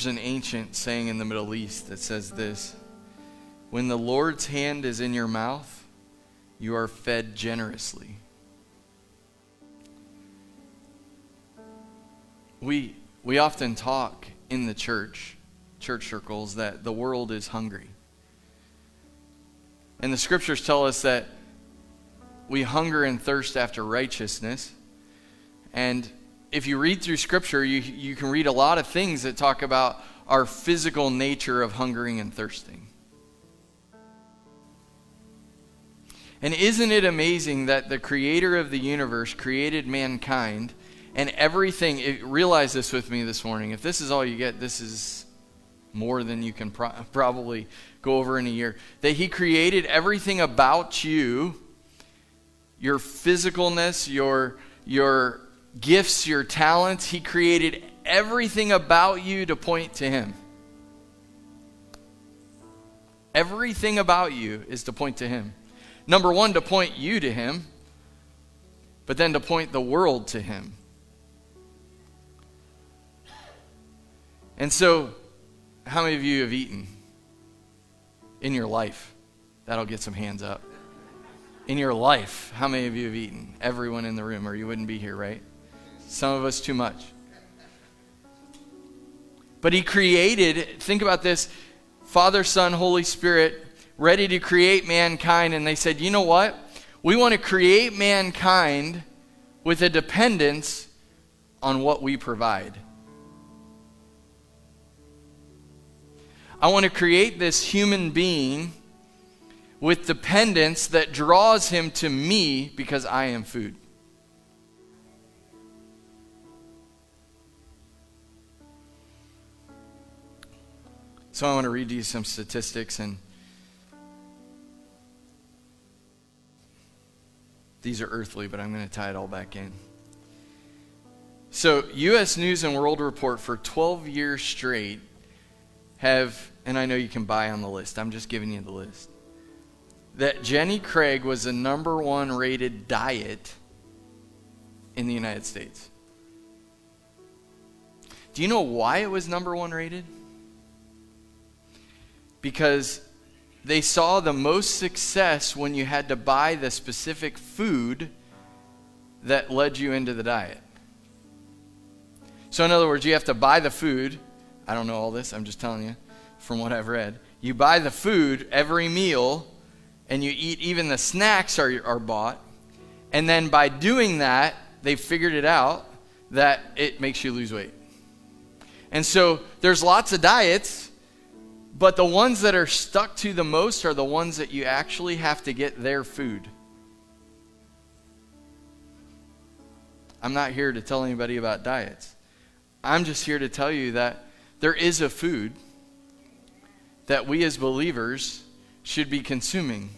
There's an ancient saying in the Middle East that says this When the Lord's hand is in your mouth, you are fed generously. We, we often talk in the church, church circles, that the world is hungry. And the scriptures tell us that we hunger and thirst after righteousness. And if you read through scripture, you, you can read a lot of things that talk about our physical nature of hungering and thirsting. And isn't it amazing that the creator of the universe created mankind and everything? Realize this with me this morning. If this is all you get, this is more than you can pro- probably go over in a year. That he created everything about you your physicalness, your, your gifts, your talents. He created everything about you to point to him. Everything about you is to point to him. Number one, to point you to him, but then to point the world to him. And so, how many of you have eaten in your life? That'll get some hands up. In your life, how many of you have eaten? Everyone in the room, or you wouldn't be here, right? Some of us too much. But He created, think about this Father, Son, Holy Spirit, ready to create mankind. And they said, you know what? We want to create mankind with a dependence on what we provide. I want to create this human being with dependence that draws him to me because I am food. So I want to read you some statistics and these are earthly, but I'm going to tie it all back in. So, US News and World Report for 12 years straight have, and I know you can buy on the list, I'm just giving you the list, that Jenny Craig was the number one rated diet in the United States. Do you know why it was number one rated? Because they saw the most success when you had to buy the specific food that led you into the diet. So, in other words, you have to buy the food. I don't know all this, I'm just telling you from what I've read. You buy the food every meal, and you eat, even the snacks are, are bought. And then by doing that, they figured it out that it makes you lose weight. And so there's lots of diets but the ones that are stuck to the most are the ones that you actually have to get their food. I'm not here to tell anybody about diets. I'm just here to tell you that there is a food that we as believers should be consuming.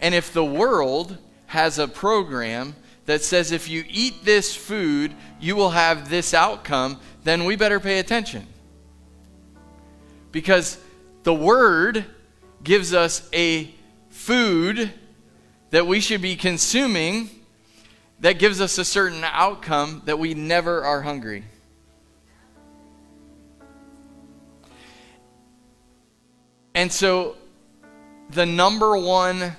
And if the world has a program that says if you eat this food, you will have this outcome, then we better pay attention. Because the Word gives us a food that we should be consuming that gives us a certain outcome that we never are hungry. And so, the number one,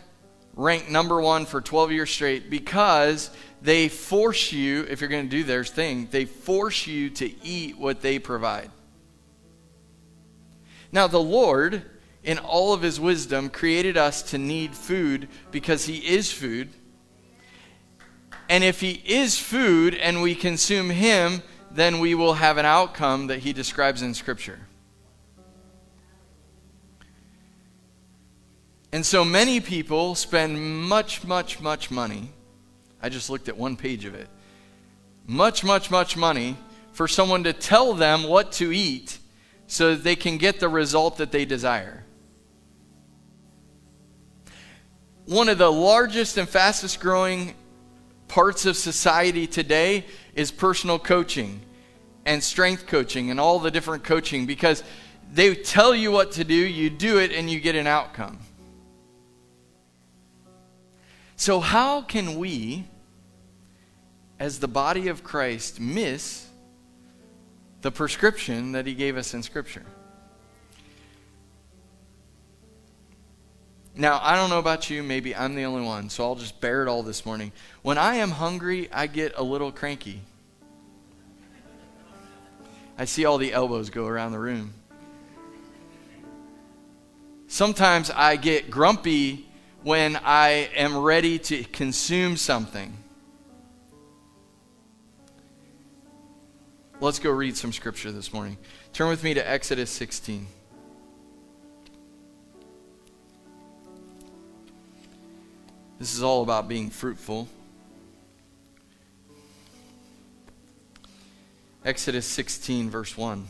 ranked number one for 12 years straight, because they force you, if you're going to do their thing, they force you to eat what they provide. Now, the Lord, in all of his wisdom, created us to need food because he is food. And if he is food and we consume him, then we will have an outcome that he describes in Scripture. And so many people spend much, much, much money. I just looked at one page of it. Much, much, much money for someone to tell them what to eat so they can get the result that they desire. One of the largest and fastest growing parts of society today is personal coaching and strength coaching and all the different coaching because they tell you what to do, you do it, and you get an outcome. So, how can we, as the body of Christ, miss the prescription that he gave us in Scripture. Now, I don't know about you, maybe I'm the only one, so I'll just bear it all this morning. When I am hungry, I get a little cranky. I see all the elbows go around the room. Sometimes I get grumpy when I am ready to consume something. Let's go read some scripture this morning. Turn with me to Exodus 16. This is all about being fruitful. Exodus 16, verse 1.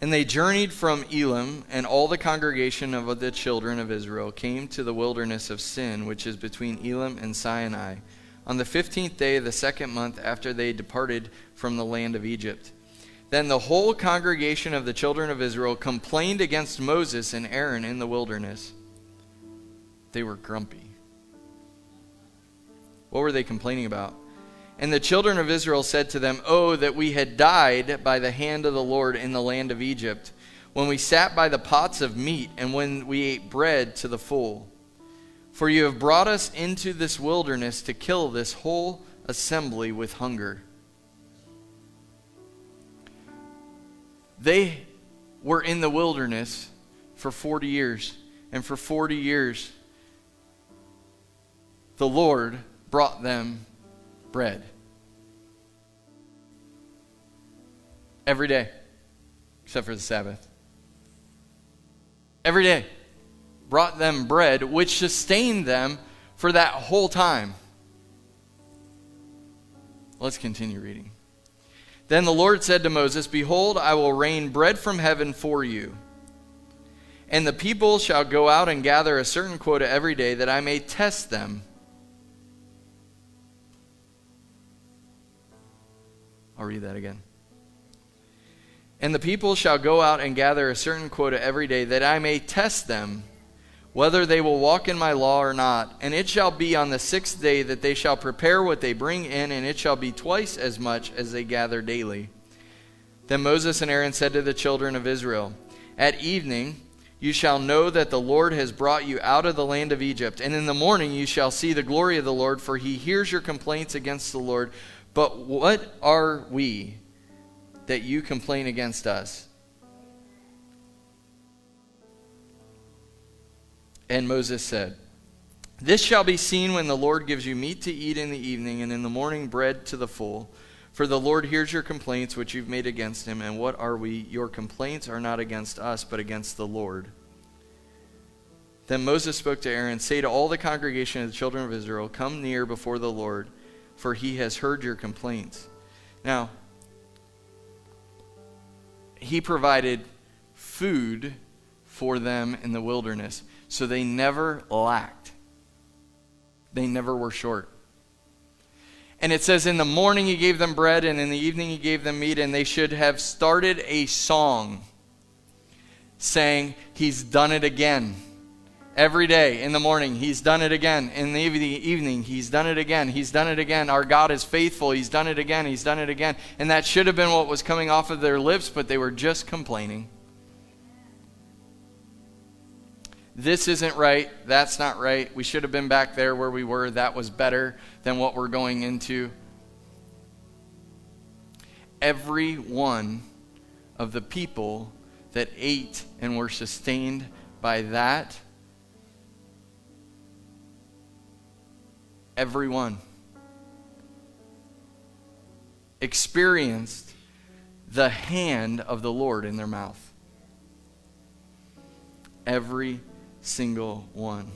And they journeyed from Elim, and all the congregation of the children of Israel came to the wilderness of Sin, which is between Elim and Sinai on the fifteenth day of the second month after they departed from the land of Egypt. Then the whole congregation of the children of Israel complained against Moses and Aaron in the wilderness. They were grumpy. What were they complaining about? And the children of Israel said to them, Oh, that we had died by the hand of the Lord in the land of Egypt, when we sat by the pots of meat, and when we ate bread to the full. For you have brought us into this wilderness to kill this whole assembly with hunger. They were in the wilderness for 40 years. And for 40 years, the Lord brought them bread. Every day, except for the Sabbath. Every day brought them bread, which sustained them for that whole time. Let's continue reading. Then the Lord said to Moses, Behold, I will rain bread from heaven for you. And the people shall go out and gather a certain quota every day, that I may test them. I'll read that again. And the people shall go out and gather a certain quota every day, that I may test them whether they will walk in my law or not. And it shall be on the sixth day that they shall prepare what they bring in, and it shall be twice as much as they gather daily. Then Moses and Aaron said to the children of Israel, At evening you shall know that the Lord has brought you out of the land of Egypt, and in the morning you shall see the glory of the Lord, for he hears your complaints against the Lord. But what are we that you complain against us? And Moses said, This shall be seen when the Lord gives you meat to eat in the evening, and in the morning bread to the full. For the Lord hears your complaints which you've made against him. And what are we? Your complaints are not against us, but against the Lord. Then Moses spoke to Aaron, Say to all the congregation of the children of Israel, Come near before the Lord, for he has heard your complaints. Now, he provided food for them in the wilderness. So they never lacked, they never were short. And it says, In the morning he gave them bread, and in the evening he gave them meat, and they should have started a song saying, He's done it again. Every day in the morning, He's done it again. In the evening, He's done it again. He's done it again. Our God is faithful. He's done it again. He's done it again. And that should have been what was coming off of their lips, but they were just complaining. This isn't right, that's not right, we should have been back there where we were, that was better than what we're going into. Every one of the people that ate and were sustained by that, everyone experienced the hand of the Lord in their mouth. Every single one.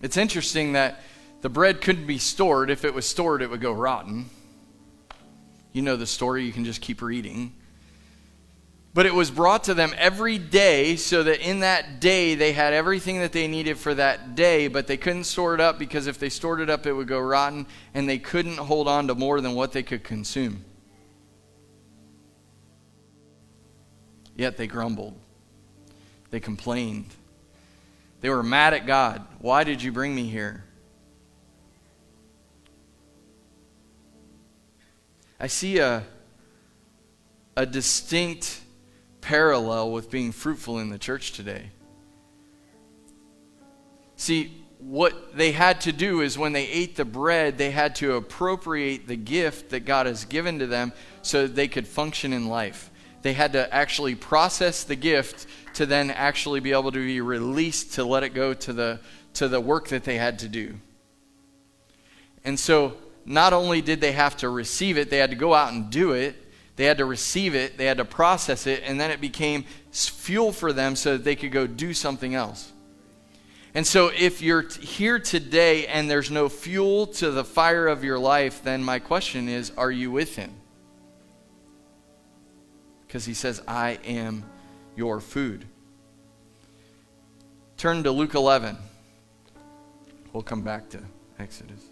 It's interesting that the bread couldn't be stored. If it was stored, it would go rotten. You know the story, you can just keep reading. But it was brought to them every day so that in that day they had everything that they needed for that day, but they couldn't store it up because if they stored it up, it would go rotten, and they couldn't hold on to more than what they could consume. Yet they grumbled. They complained. They were mad at God. Why did you bring me here? I see a, a distinct parallel with being fruitful in the church today. See, what they had to do is when they ate the bread, they had to appropriate the gift that God has given to them so that they could function in life. They had to actually process the gift to then actually be able to be released to let it go to the, to the work that they had to do. And so, not only did they have to receive it, they had to go out and do it. They had to receive it, they had to process it, and then it became fuel for them so that they could go do something else. And so, if you're here today and there's no fuel to the fire of your life, then my question is are you with Him? Because He says, I am your food. Turn to Luke 11. We'll come back to Exodus.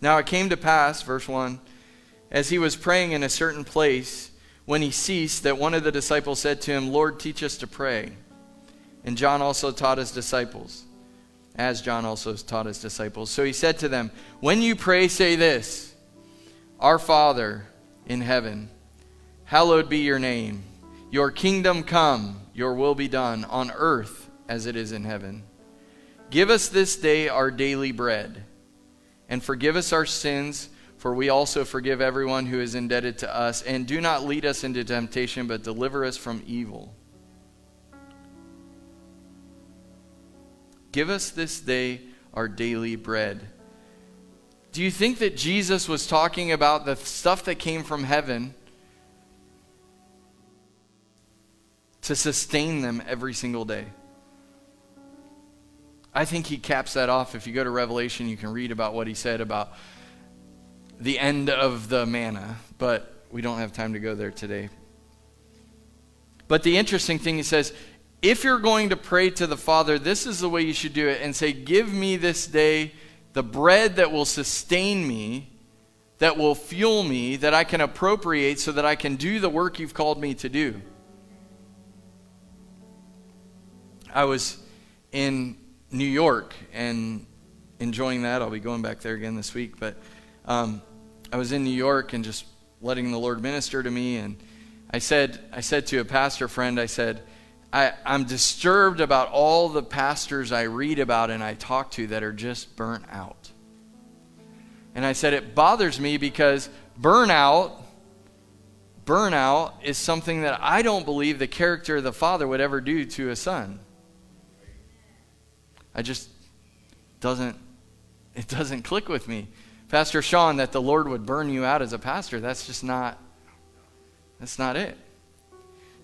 Now it came to pass, verse 1, as he was praying in a certain place, when he ceased, that one of the disciples said to him, Lord, teach us to pray. And John also taught his disciples, as John also taught his disciples. So he said to them, When you pray, say this Our Father in heaven, hallowed be your name. Your kingdom come, your will be done, on earth as it is in heaven. Give us this day our daily bread, and forgive us our sins for we also forgive everyone who is indebted to us. And do not lead us into temptation, but deliver us from evil. Give us this day our daily bread. Do you think that Jesus was talking about the stuff that came from heaven to sustain them every single day? I think he caps that off. If you go to Revelation, you can read about what he said about the end of the manna, but we don't have time to go there today. But the interesting thing, he says, if you're going to pray to the Father, this is the way you should do it and say, Give me this day the bread that will sustain me, that will fuel me, that I can appropriate so that I can do the work you've called me to do. I was in New York and enjoying that. I'll be going back there again this week, but um, I was in New York and just letting the Lord minister to me. And I said, I said to a pastor friend, I said, I, I'm disturbed about all the pastors I read about and I talk to that are just burnt out. And I said, it bothers me because burnout, burnout is something that I don't believe the character of the father would ever do to a son. I just doesn't, it doesn't click with me. Pastor Sean, that the Lord would burn you out as a pastor. That's just not, that's not it.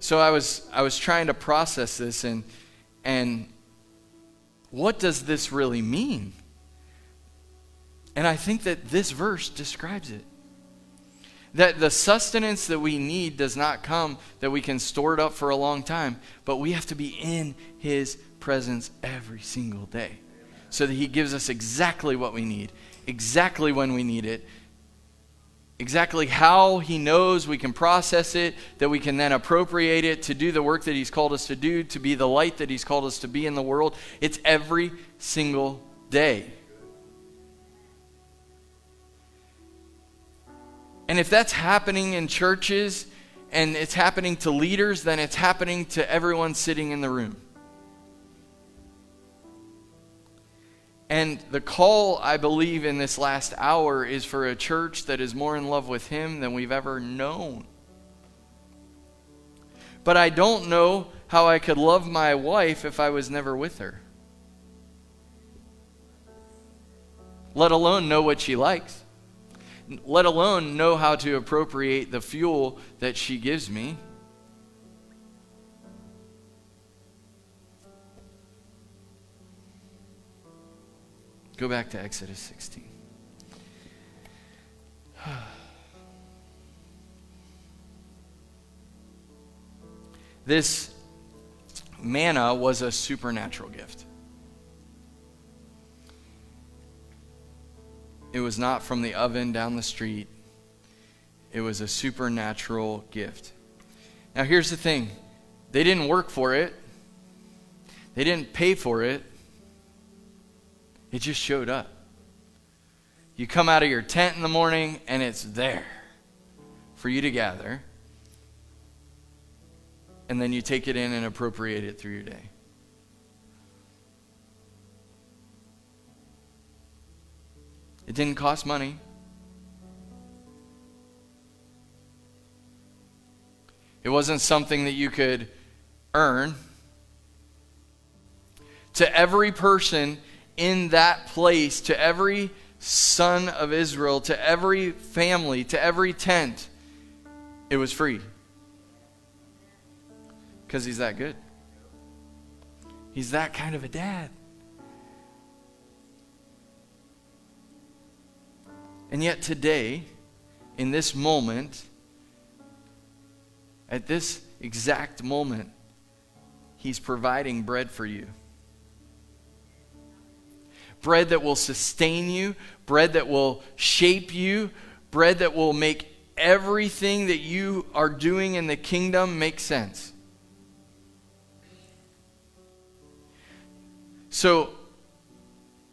So I was, I was trying to process this and, and what does this really mean? And I think that this verse describes it. That the sustenance that we need does not come that we can store it up for a long time, but we have to be in His presence every single day so that He gives us exactly what we need exactly when we need it, exactly how He knows we can process it, that we can then appropriate it to do the work that He's called us to do, to be the light that He's called us to be in the world. It's every single day. And if that's happening in churches and it's happening to leaders, then it's happening to everyone sitting in the room. And the call, I believe, in this last hour is for a church that is more in love with Him than we've ever known. But I don't know how I could love my wife if I was never with her. Let alone know what she likes. Let alone know how to appropriate the fuel that she gives me. Go back to Exodus 16. this manna was a supernatural gift. It was not from the oven down the street. It was a supernatural gift. Now, here's the thing they didn't work for it, they didn't pay for it, It just showed up. You come out of your tent in the morning and it's there for you to gather. And then you take it in and appropriate it through your day. It didn't cost money. It wasn't something that you could earn. To every person in that place, to every son of Israel, to every family, to every tent, it was free. Because he's that good. He's that kind of a dad. And yet, today, in this moment, at this exact moment, He's providing bread for you. Bread that will sustain you, bread that will shape you, bread that will make everything that you are doing in the kingdom make sense. So,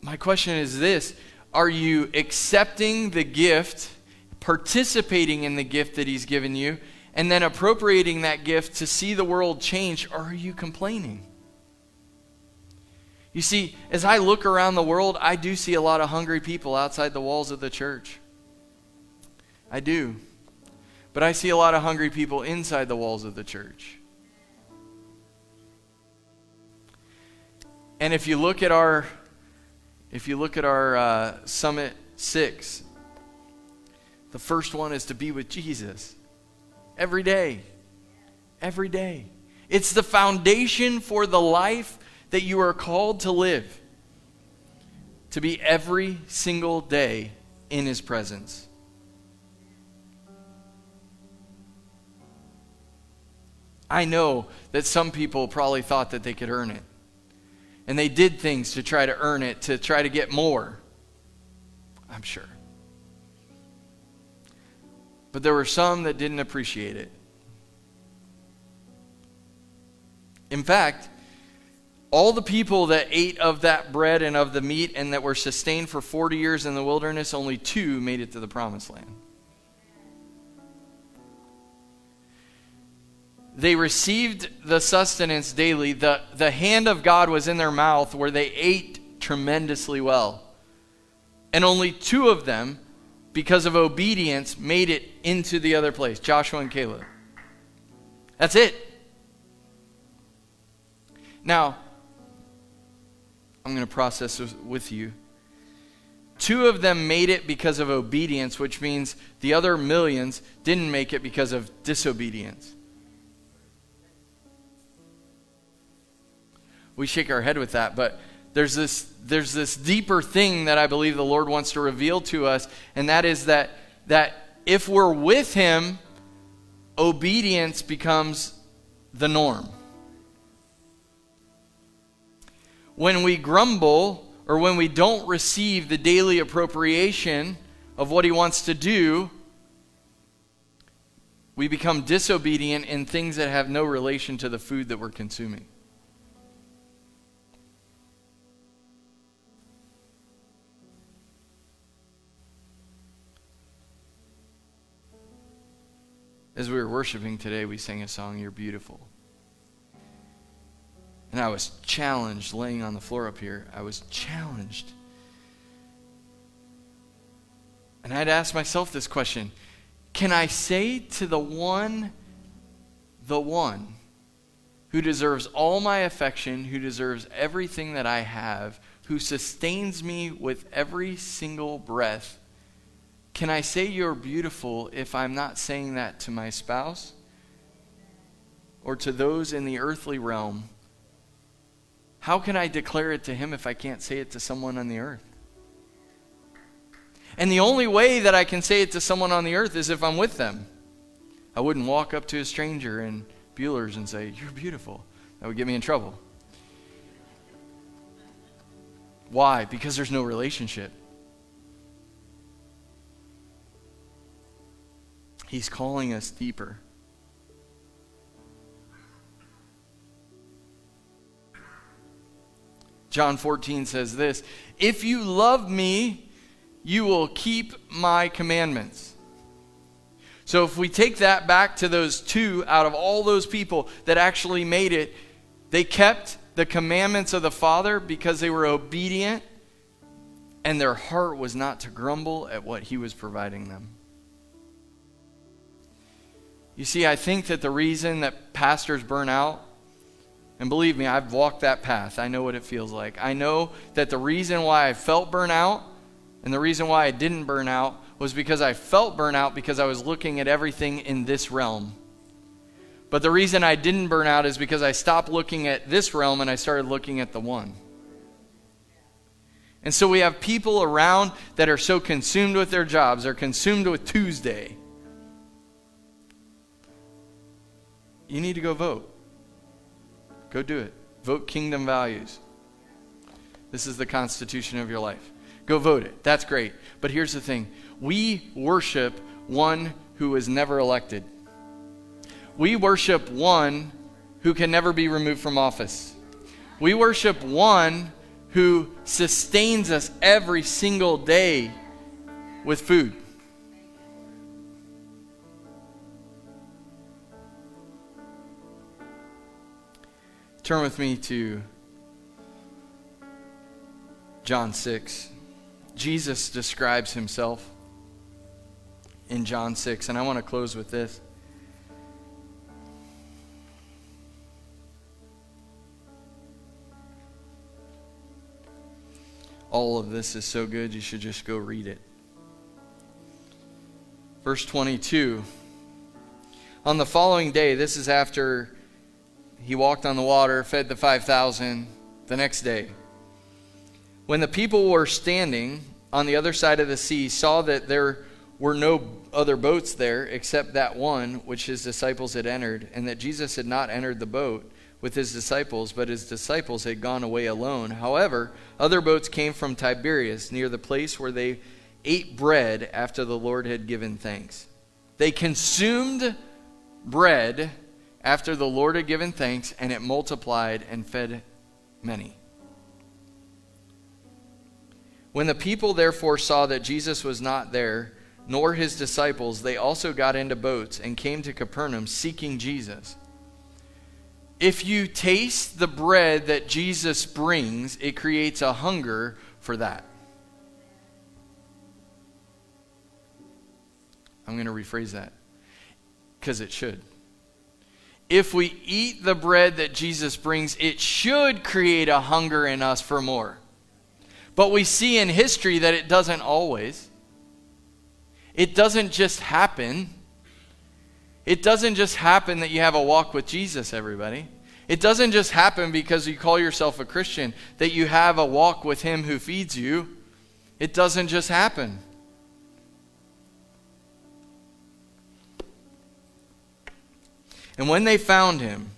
my question is this Are you accepting the gift, participating in the gift that He's given you, and then appropriating that gift to see the world change, or are you complaining? You see, as I look around the world, I do see a lot of hungry people outside the walls of the church. I do. But I see a lot of hungry people inside the walls of the church. And if you look at our if you look at our uh, summit 6 the first one is to be with Jesus every day. Every day. It's the foundation for the life that you are called to live. To be every single day in His presence. I know that some people probably thought that they could earn it. And they did things to try to earn it, to try to get more. I'm sure. But there were some that didn't appreciate it. In fact, all the people that ate of that bread and of the meat and that were sustained for 40 years in the wilderness, only two made it to the promised land. They received the sustenance daily. The, the hand of God was in their mouth where they ate tremendously well. And only two of them because of obedience, made it into the other place Joshua and Caleb. That's it. Now, I'm going to process with you. Two of them made it because of obedience, which means the other millions didn't make it because of disobedience. We shake our head with that, but there's this, there's this deeper thing that I believe the Lord wants to reveal to us, and that is that, that if we're with Him, obedience becomes the norm. When we grumble or when we don't receive the daily appropriation of what He wants to do, we become disobedient in things that have no relation to the food that we're consuming. As we were worshiping today, we sang a song, You're Beautiful. And I was challenged laying on the floor up here. I was challenged. And I'd ask myself this question Can I say to the one, the one, who deserves all my affection, who deserves everything that I have, who sustains me with every single breath, can I say you're beautiful if I'm not saying that to my spouse or to those in the earthly realm? How can I declare it to him if I can't say it to someone on the earth? And the only way that I can say it to someone on the earth is if I'm with them. I wouldn't walk up to a stranger in Buehler's and say, You're beautiful. That would get me in trouble. Why? Because there's no relationship. He's calling us deeper. John 14 says this If you love me, you will keep my commandments. So if we take that back to those two out of all those people that actually made it, they kept the commandments of the Father because they were obedient and their heart was not to grumble at what he was providing them. You see, I think that the reason that pastors burn out, and believe me, I've walked that path. I know what it feels like. I know that the reason why I felt burnout and the reason why I didn't burn out was because I felt burnout because I was looking at everything in this realm. But the reason I didn't burn out is because I stopped looking at this realm and I started looking at the one. And so we have people around that are so consumed with their jobs, they're consumed with Tuesday. You need to go vote. Go do it. Vote kingdom values. This is the constitution of your life. Go vote it. That's great. But here's the thing we worship one who was never elected. We worship one who can never be removed from office. We worship one who sustains us every single day with food. Turn with me to John 6. Jesus describes himself in John 6. And I want to close with this. All of this is so good, you should just go read it. Verse 22. On the following day, this is after he walked on the water, fed the 5,000 the next day. When the people were standing on the other side of the sea, saw that there were no other boats there except that one which his disciples had entered, and that Jesus had not entered the boat with his disciples, but his disciples had gone away alone. However, other boats came from Tiberias near the place where they ate bread after the Lord had given thanks. They consumed bread after the Lord had given thanks, and it multiplied and fed many. When the people therefore saw that Jesus was not there, nor his disciples, they also got into boats and came to Capernaum seeking Jesus. If you taste the bread that Jesus brings, it creates a hunger for that. I'm going to rephrase that because it should. If we eat the bread that Jesus brings, it should create a hunger in us for more. But we see in history that it doesn't always. It doesn't just happen. It doesn't just happen that you have a walk with Jesus, everybody. It doesn't just happen because you call yourself a Christian that you have a walk with Him who feeds you. It doesn't just happen. And when they found him,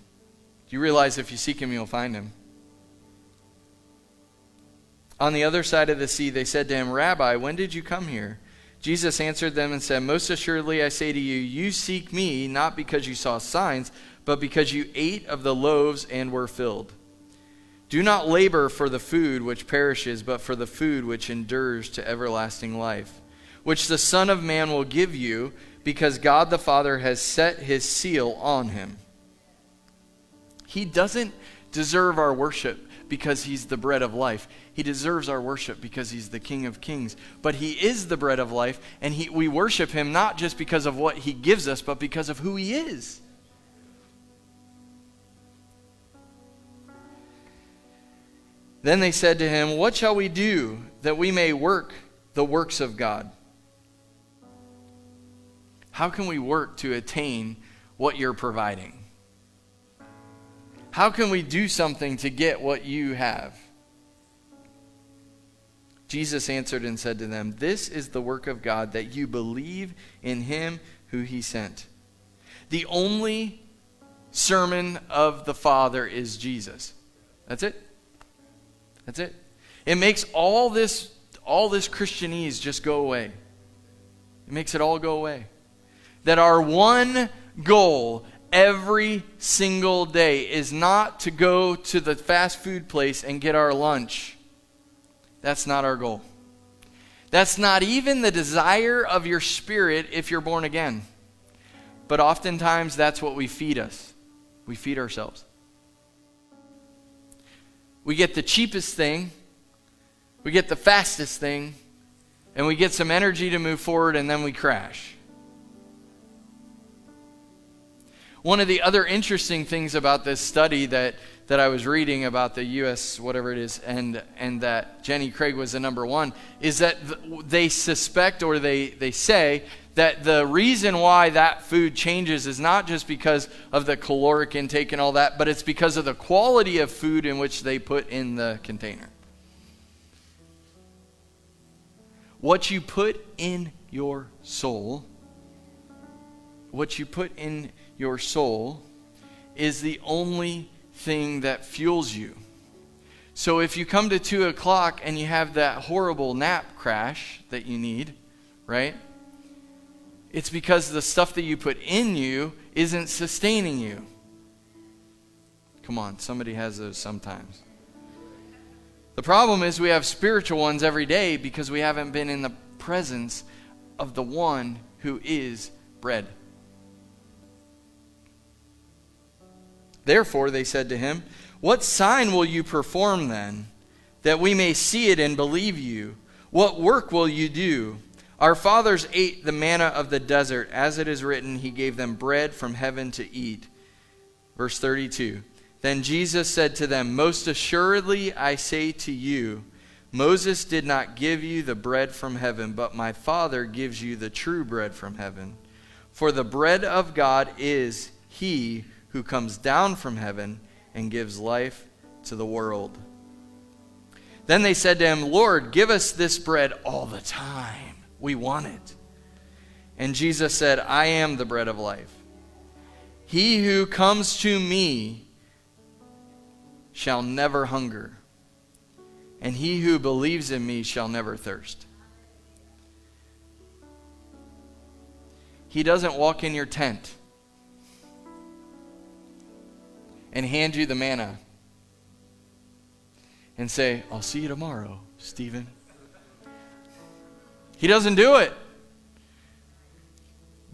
do you realize if you seek him, you'll find him? On the other side of the sea, they said to him, Rabbi, when did you come here? Jesus answered them and said, Most assuredly I say to you, you seek me not because you saw signs, but because you ate of the loaves and were filled. Do not labor for the food which perishes, but for the food which endures to everlasting life, which the Son of Man will give you, because God the Father has set his seal on him. He doesn't deserve our worship because he's the bread of life. He deserves our worship because he's the King of Kings. But he is the bread of life, and he, we worship him not just because of what he gives us, but because of who he is. Then they said to him, What shall we do that we may work the works of God? How can we work to attain what you're providing? How can we do something to get what you have? Jesus answered and said to them, This is the work of God, that you believe in him who he sent. The only sermon of the Father is Jesus. That's it. That's it. It makes all this all this Christianese just go away. It makes it all go away. That our one goal every single day is not to go to the fast food place and get our lunch. That's not our goal. That's not even the desire of your spirit if you're born again. But oftentimes, that's what we feed us. We feed ourselves. We get the cheapest thing, we get the fastest thing, and we get some energy to move forward, and then we crash. One of the other interesting things about this study that, that I was reading about the U.S., whatever it is, and, and that Jenny Craig was the number one, is that they suspect or they, they say that the reason why that food changes is not just because of the caloric intake and all that, but it's because of the quality of food in which they put in the container. What you put in your soul, what you put in your soul is the only thing that fuels you. So if you come to 2 o'clock and you have that horrible nap crash that you need, right? It's because the stuff that you put in you isn't sustaining you. Come on, somebody has those sometimes. The problem is we have spiritual ones every day because we haven't been in the presence of the one who is bread. Therefore, they said to him, What sign will you perform then, that we may see it and believe you? What work will you do? Our fathers ate the manna of the desert. As it is written, He gave them bread from heaven to eat. Verse 32. Then Jesus said to them, Most assuredly I say to you, Moses did not give you the bread from heaven, but my Father gives you the true bread from heaven. For the bread of God is He who comes down from heaven and gives life to the world. Then they said to him, Lord, give us this bread all the time. We want it. And Jesus said, I am the bread of life. He who comes to me shall never hunger, and he who believes in me shall never thirst. He doesn't walk in your tent and hand you the manna and say, I'll see you tomorrow, Stephen. He doesn't do it.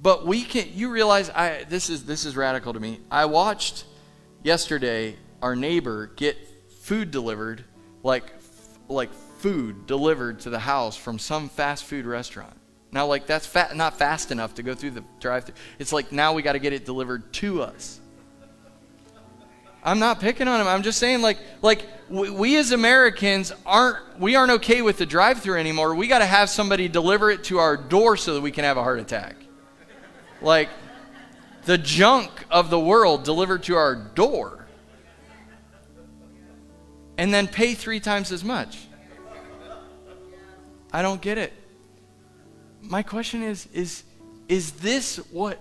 But we can you realize I this is this is radical to me. I watched yesterday our neighbor get food delivered like like food delivered to the house from some fast food restaurant. Now like that's fat, not fast enough to go through the drive-through. It's like now we got to get it delivered to us. I'm not picking on him. I'm just saying, like, like we, as Americans aren't we aren't okay with the drive-through anymore. We got to have somebody deliver it to our door so that we can have a heart attack. Like the junk of the world delivered to our door, and then pay three times as much. I don't get it. My question is: is is this what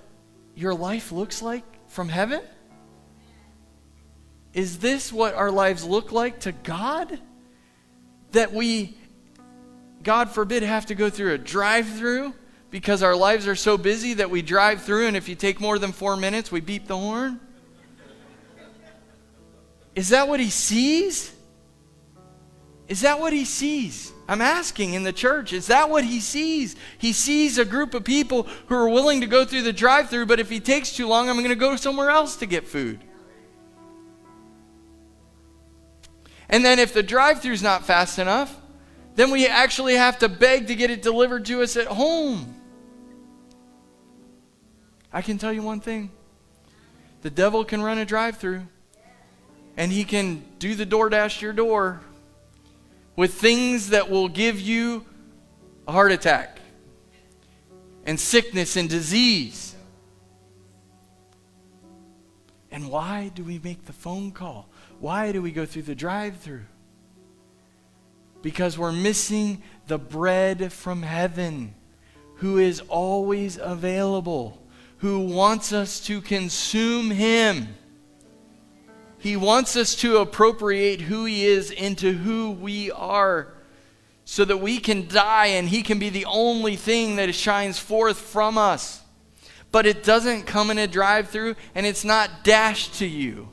your life looks like from heaven? Is this what our lives look like to God? That we, God forbid, have to go through a drive through because our lives are so busy that we drive through, and if you take more than four minutes, we beep the horn? Is that what he sees? Is that what he sees? I'm asking in the church, is that what he sees? He sees a group of people who are willing to go through the drive through, but if he takes too long, I'm going to go somewhere else to get food. And then if the drive through's not fast enough, then we actually have to beg to get it delivered to us at home. I can tell you one thing the devil can run a drive through, and he can do the DoorDash to your door with things that will give you a heart attack and sickness and disease. And why do we make the phone call? Why do we go through the drive through? Because we're missing the bread from heaven, who is always available, who wants us to consume him. He wants us to appropriate who he is into who we are so that we can die and he can be the only thing that shines forth from us. but it doesn't come in a drive through and it's not dashed to you.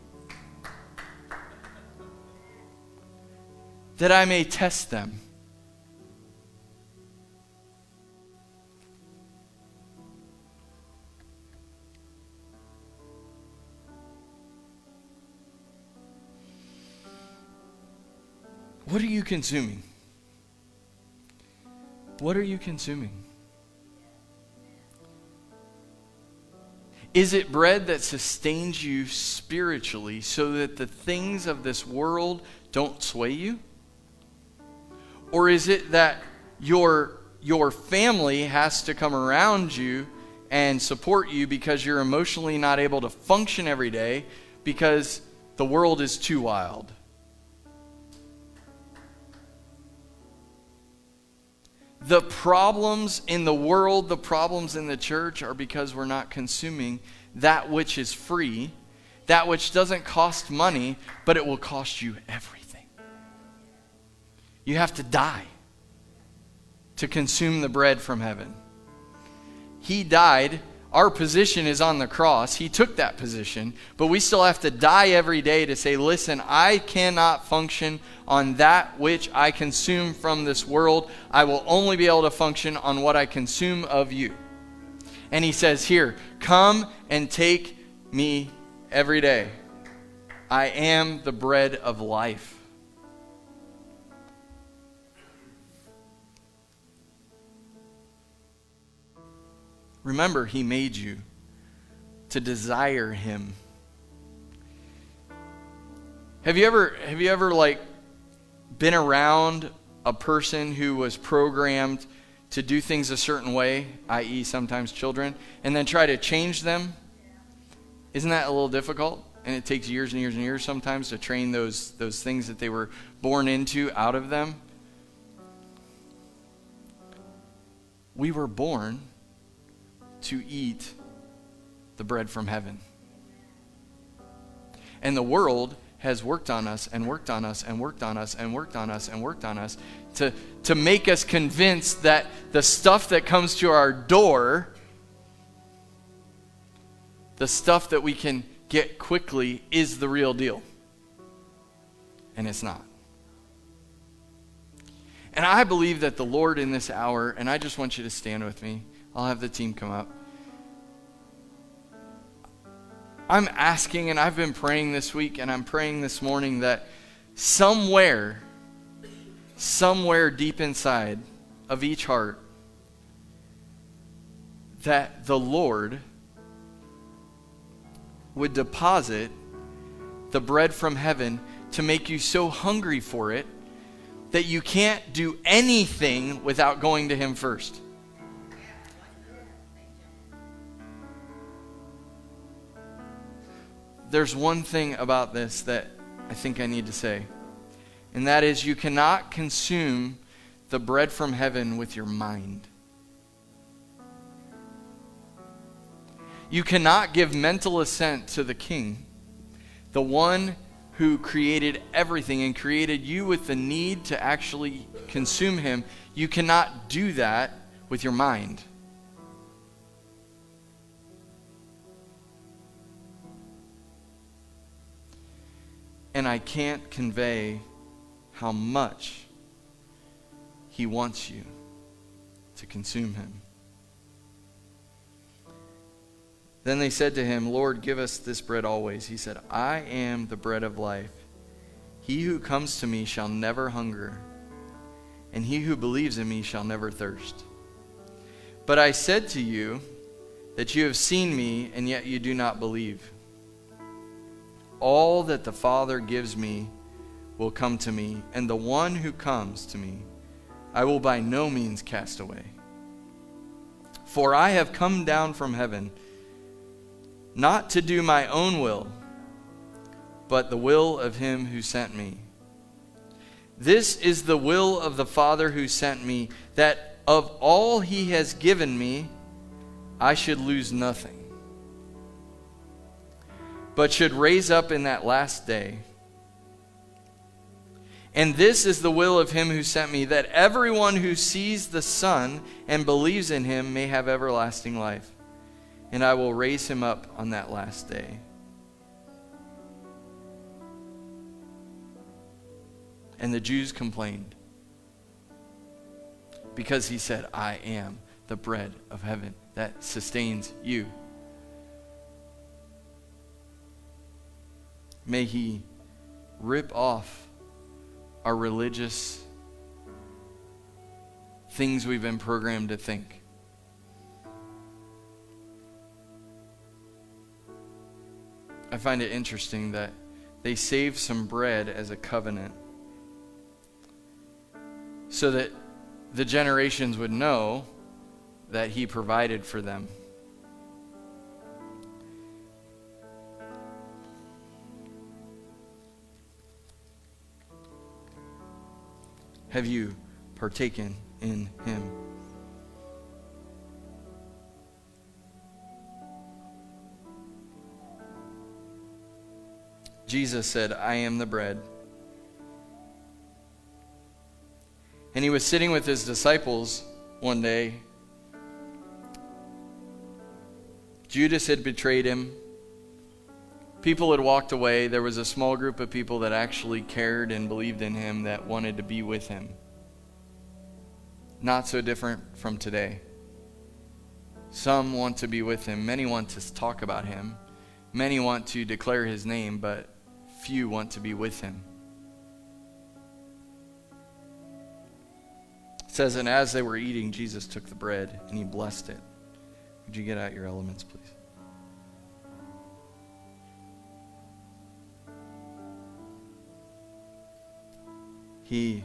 That I may test them. What are you consuming? What are you consuming? Is it bread that sustains you spiritually so that the things of this world don't sway you? Or is it that your, your family has to come around you and support you because you're emotionally not able to function every day because the world is too wild? The problems in the world, the problems in the church are because we're not consuming that which is free, that which doesn't cost money, but it will cost you everything. You have to die to consume the bread from heaven. He died our position is on the cross. He took that position, but we still have to die every day to say, listen, I cannot function on that which I consume from this world. I will only be able to function on what I consume of you. And he says, Here, come and take me every day. I am the bread of life. Remember, He made you to desire Him. Have you ever, have you ever like been around a person who was programmed to do things a certain way, i.e., sometimes children, and then try to change them? Isn't that a little difficult? And it takes years and years and years sometimes to train those, those things that they were born into out of them. We were born to eat the bread from heaven. And the world has worked on us and worked on us and worked on us and worked on us and worked on us to, to make us convinced that the stuff that comes to our door, the stuff that we can get quickly, is the real deal. And it's not. And I believe that the Lord in this hour, and I just want you to stand with me. I'll have the team come up. I'm asking, and I've been praying this week, and I'm praying this morning that somewhere, somewhere deep inside of each heart, that the Lord would deposit the bread from heaven to make you so hungry for it that you can't do anything without going to Him first. There's one thing about this that I think I need to say, and that is you cannot consume the bread from heaven with your mind. You cannot give mental assent to the king, the one who created everything and created you with the need to actually consume him. You cannot do that with your mind. And I can't convey how much He wants you to consume Him. Then they said to him, Lord, give us this bread always. He said, I am the bread of life. He who comes to me shall never hunger, and he who believes in me shall never thirst. But I said to you that you have seen me, and yet you do not believe. All that the Father gives me will come to me, and the one who comes to me I will by no means cast away. For I have come down from heaven not to do my own will, but the will of him who sent me. This is the will of the Father who sent me, that of all he has given me, I should lose nothing but should raise up in that last day. And this is the will of him who sent me, that everyone who sees the Son and believes in him may have everlasting life. and I will raise him up on that last day. And the Jews complained because he said, I am the bread of heaven that sustains you. May he rip off our religious things we've been programmed to think. I find it interesting that they saved some bread as a covenant so that the generations would know that he provided for them. Have you partaken in him? Jesus said, I am the bread. And he was sitting with his disciples one day. Judas had betrayed him. People had walked away. There was a small group of people that actually cared and believed in him that wanted to be with him. Not so different from today. Some want to be with him, many want to talk about him, many want to declare his name, but few want to be with him. It says, And as they were eating, Jesus took the bread and he blessed it. Would you get out your elements, please? He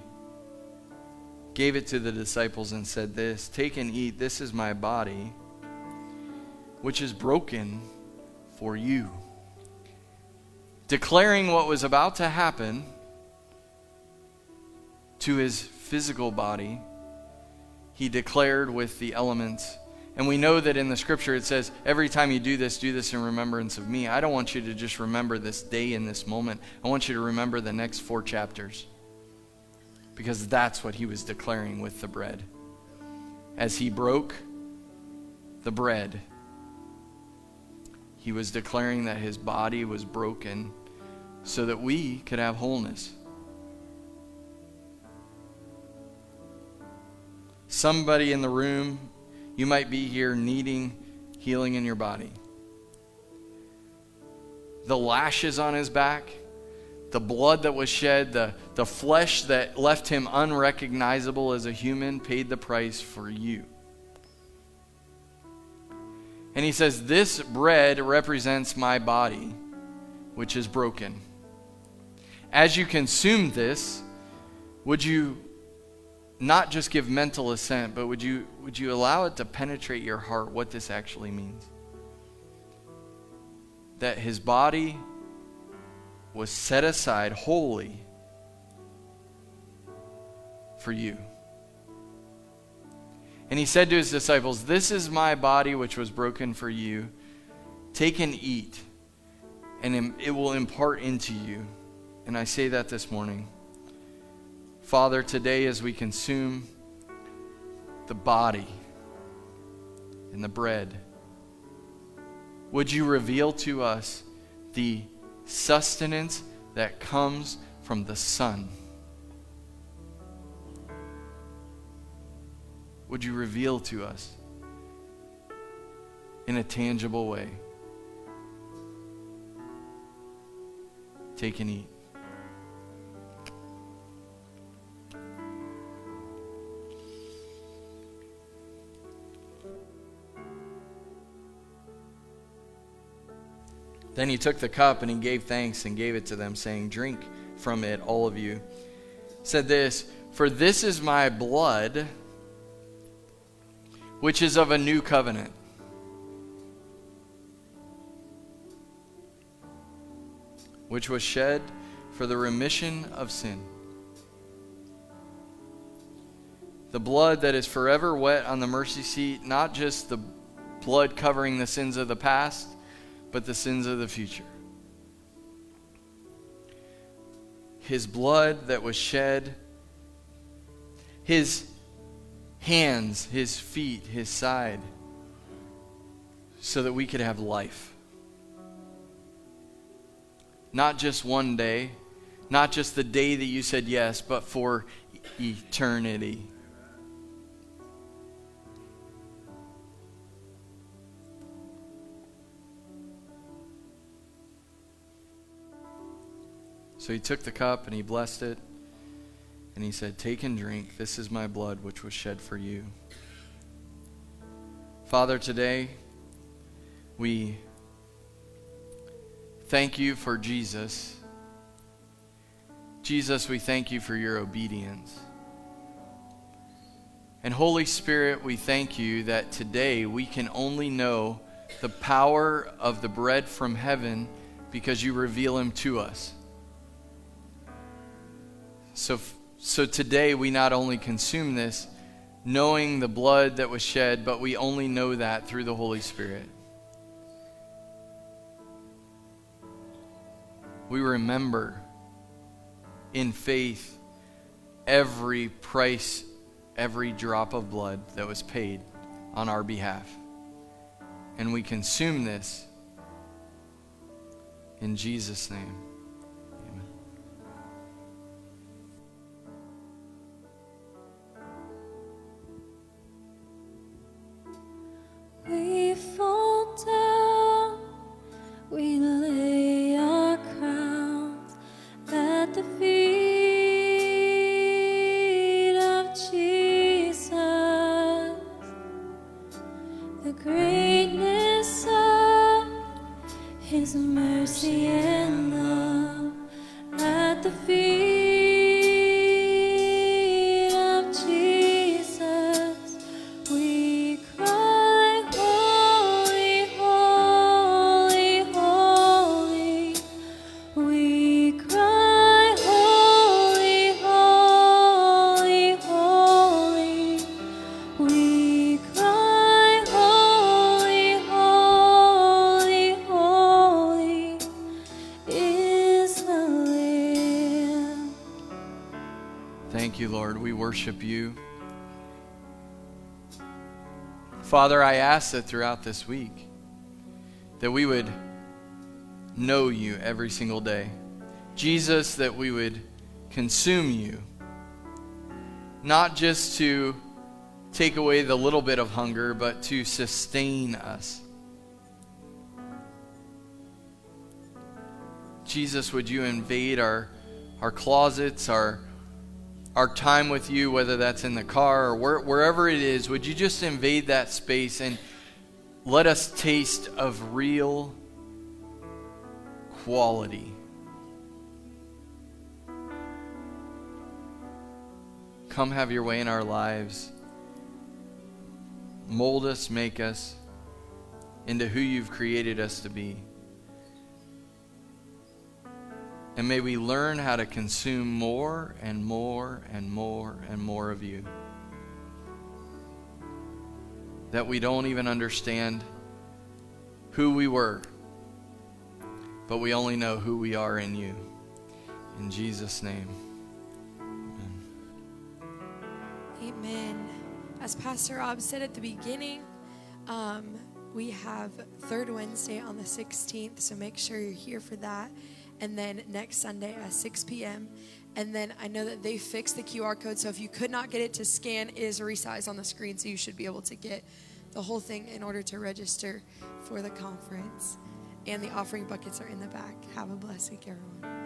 gave it to the disciples and said, This, take and eat. This is my body, which is broken for you. Declaring what was about to happen to his physical body, he declared with the elements. And we know that in the scripture it says, every time you do this, do this in remembrance of me. I don't want you to just remember this day in this moment. I want you to remember the next four chapters because that's what he was declaring with the bread. As he broke the bread, he was declaring that his body was broken so that we could have wholeness. Somebody in the room, you might be here needing healing in your body. The lashes on his back the blood that was shed, the, the flesh that left him unrecognizable as a human, paid the price for you. And he says, This bread represents my body, which is broken. As you consume this, would you not just give mental assent, but would you, would you allow it to penetrate your heart what this actually means? That his body was set aside wholly for you. And he said to his disciples, This is my body which was broken for you. Take and eat, and it will impart into you. And I say that this morning. Father, today as we consume the body and the bread, would you reveal to us the sustenance that comes from the Son. Would you reveal to us in a tangible way? Take and eat. Then he took the cup and he gave thanks and gave it to them, saying, Drink from it, all of you. Said this, For this is my blood, which is of a new covenant. Which was shed for the remission of sin. The blood that is forever wet on the mercy seat, not just the blood covering the sins of the past, but the sins of the future. His blood that was shed, his hands, his feet, his side, so that we could have life. Not just one day, not just the day that you said yes, but for eternity. So he took the cup and he blessed it. And he said, Take and drink. This is my blood, which was shed for you. Father, today we thank you for Jesus. Jesus, we thank you for your obedience. And Holy Spirit, we thank you that today we can only know the power of the bread from heaven because you reveal him to us. So, so today we not only consume this knowing the blood that was shed, but we only know that through the Holy Spirit. We remember in faith every price, every drop of blood that was paid on our behalf. And we consume this in Jesus' name. The greatness of His mercy and love at the feet worship you. Father, I ask that throughout this week that we would know you every single day. Jesus, that we would consume you, not just to take away the little bit of hunger, but to sustain us. Jesus, would you invade our, our closets, our, our time with you, whether that's in the car or where, wherever it is, would you just invade that space and let us taste of real quality? Come have your way in our lives. Mold us, make us into who you've created us to be. And may we learn how to consume more and more and more and more of you. That we don't even understand who we were, but we only know who we are in you. In Jesus' name. Amen. Amen. As Pastor Rob said at the beginning, um, we have third Wednesday on the 16th, so make sure you're here for that. And then next Sunday at 6 p.m. And then I know that they fixed the QR code, so if you could not get it to scan, it is resized on the screen, so you should be able to get the whole thing in order to register for the conference. And the offering buckets are in the back. Have a blessed week, everyone.